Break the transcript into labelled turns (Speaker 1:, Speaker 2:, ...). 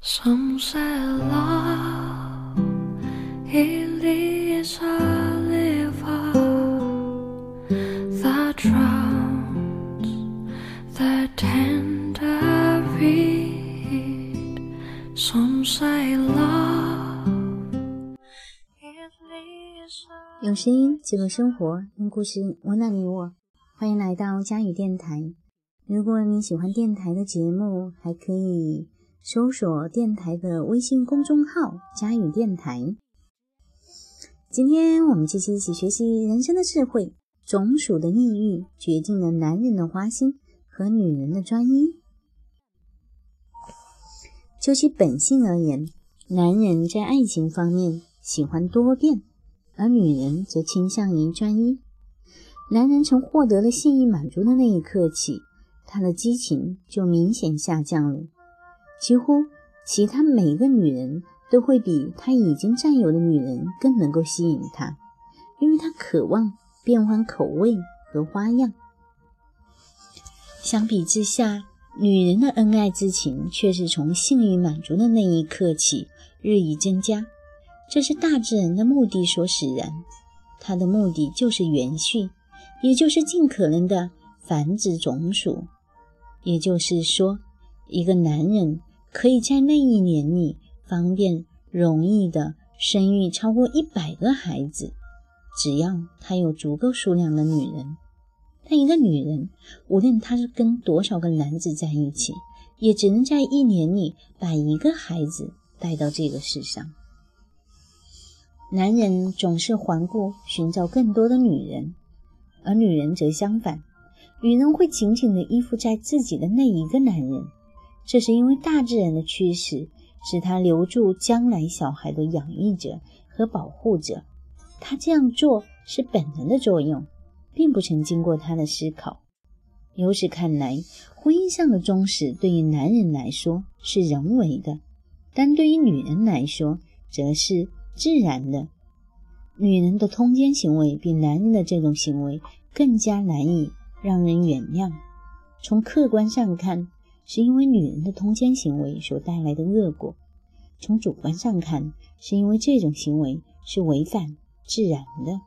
Speaker 1: Some say love it leads a river that drowns the tender reed. Some say love it leads a
Speaker 2: 用声音记录生活，用故事温暖你我。欢迎来到佳语电台。如果你喜欢电台的节目，还可以搜索电台的微信公众号“佳语电台”。今天我们继续一起学习人生的智慧。种属的抑郁决定了男人的花心和女人的专一。就其本性而言，男人在爱情方面喜欢多变，而女人则倾向于专一。男人从获得了性欲满足的那一刻起，他的激情就明显下降了，几乎其他每个女人都会比他已经占有的女人更能够吸引他，因为他渴望变换口味和花样。相比之下，女人的恩爱之情却是从性欲满足的那一刻起日益增加，这是大自然的目的所使然，它的目的就是延续，也就是尽可能的繁殖种属。也就是说，一个男人可以在那一年里方便、容易的生育超过一百个孩子，只要他有足够数量的女人。但一个女人，无论她是跟多少个男子在一起，也只能在一年里把一个孩子带到这个世上。男人总是环顾寻找更多的女人，而女人则相反。女人会紧紧地依附在自己的那一个男人，这是因为大自然的驱使，使他留住将来小孩的养育者和保护者。他这样做是本能的作用，并不曾经过他的思考。由此看来，婚姻上的忠实对于男人来说是人为的，但对于女人来说则是自然的。女人的通奸行为比男人的这种行为更加难以。让人原谅。从客观上看，是因为女人的通奸行为所带来的恶果；从主观上看，是因为这种行为是违反自然的。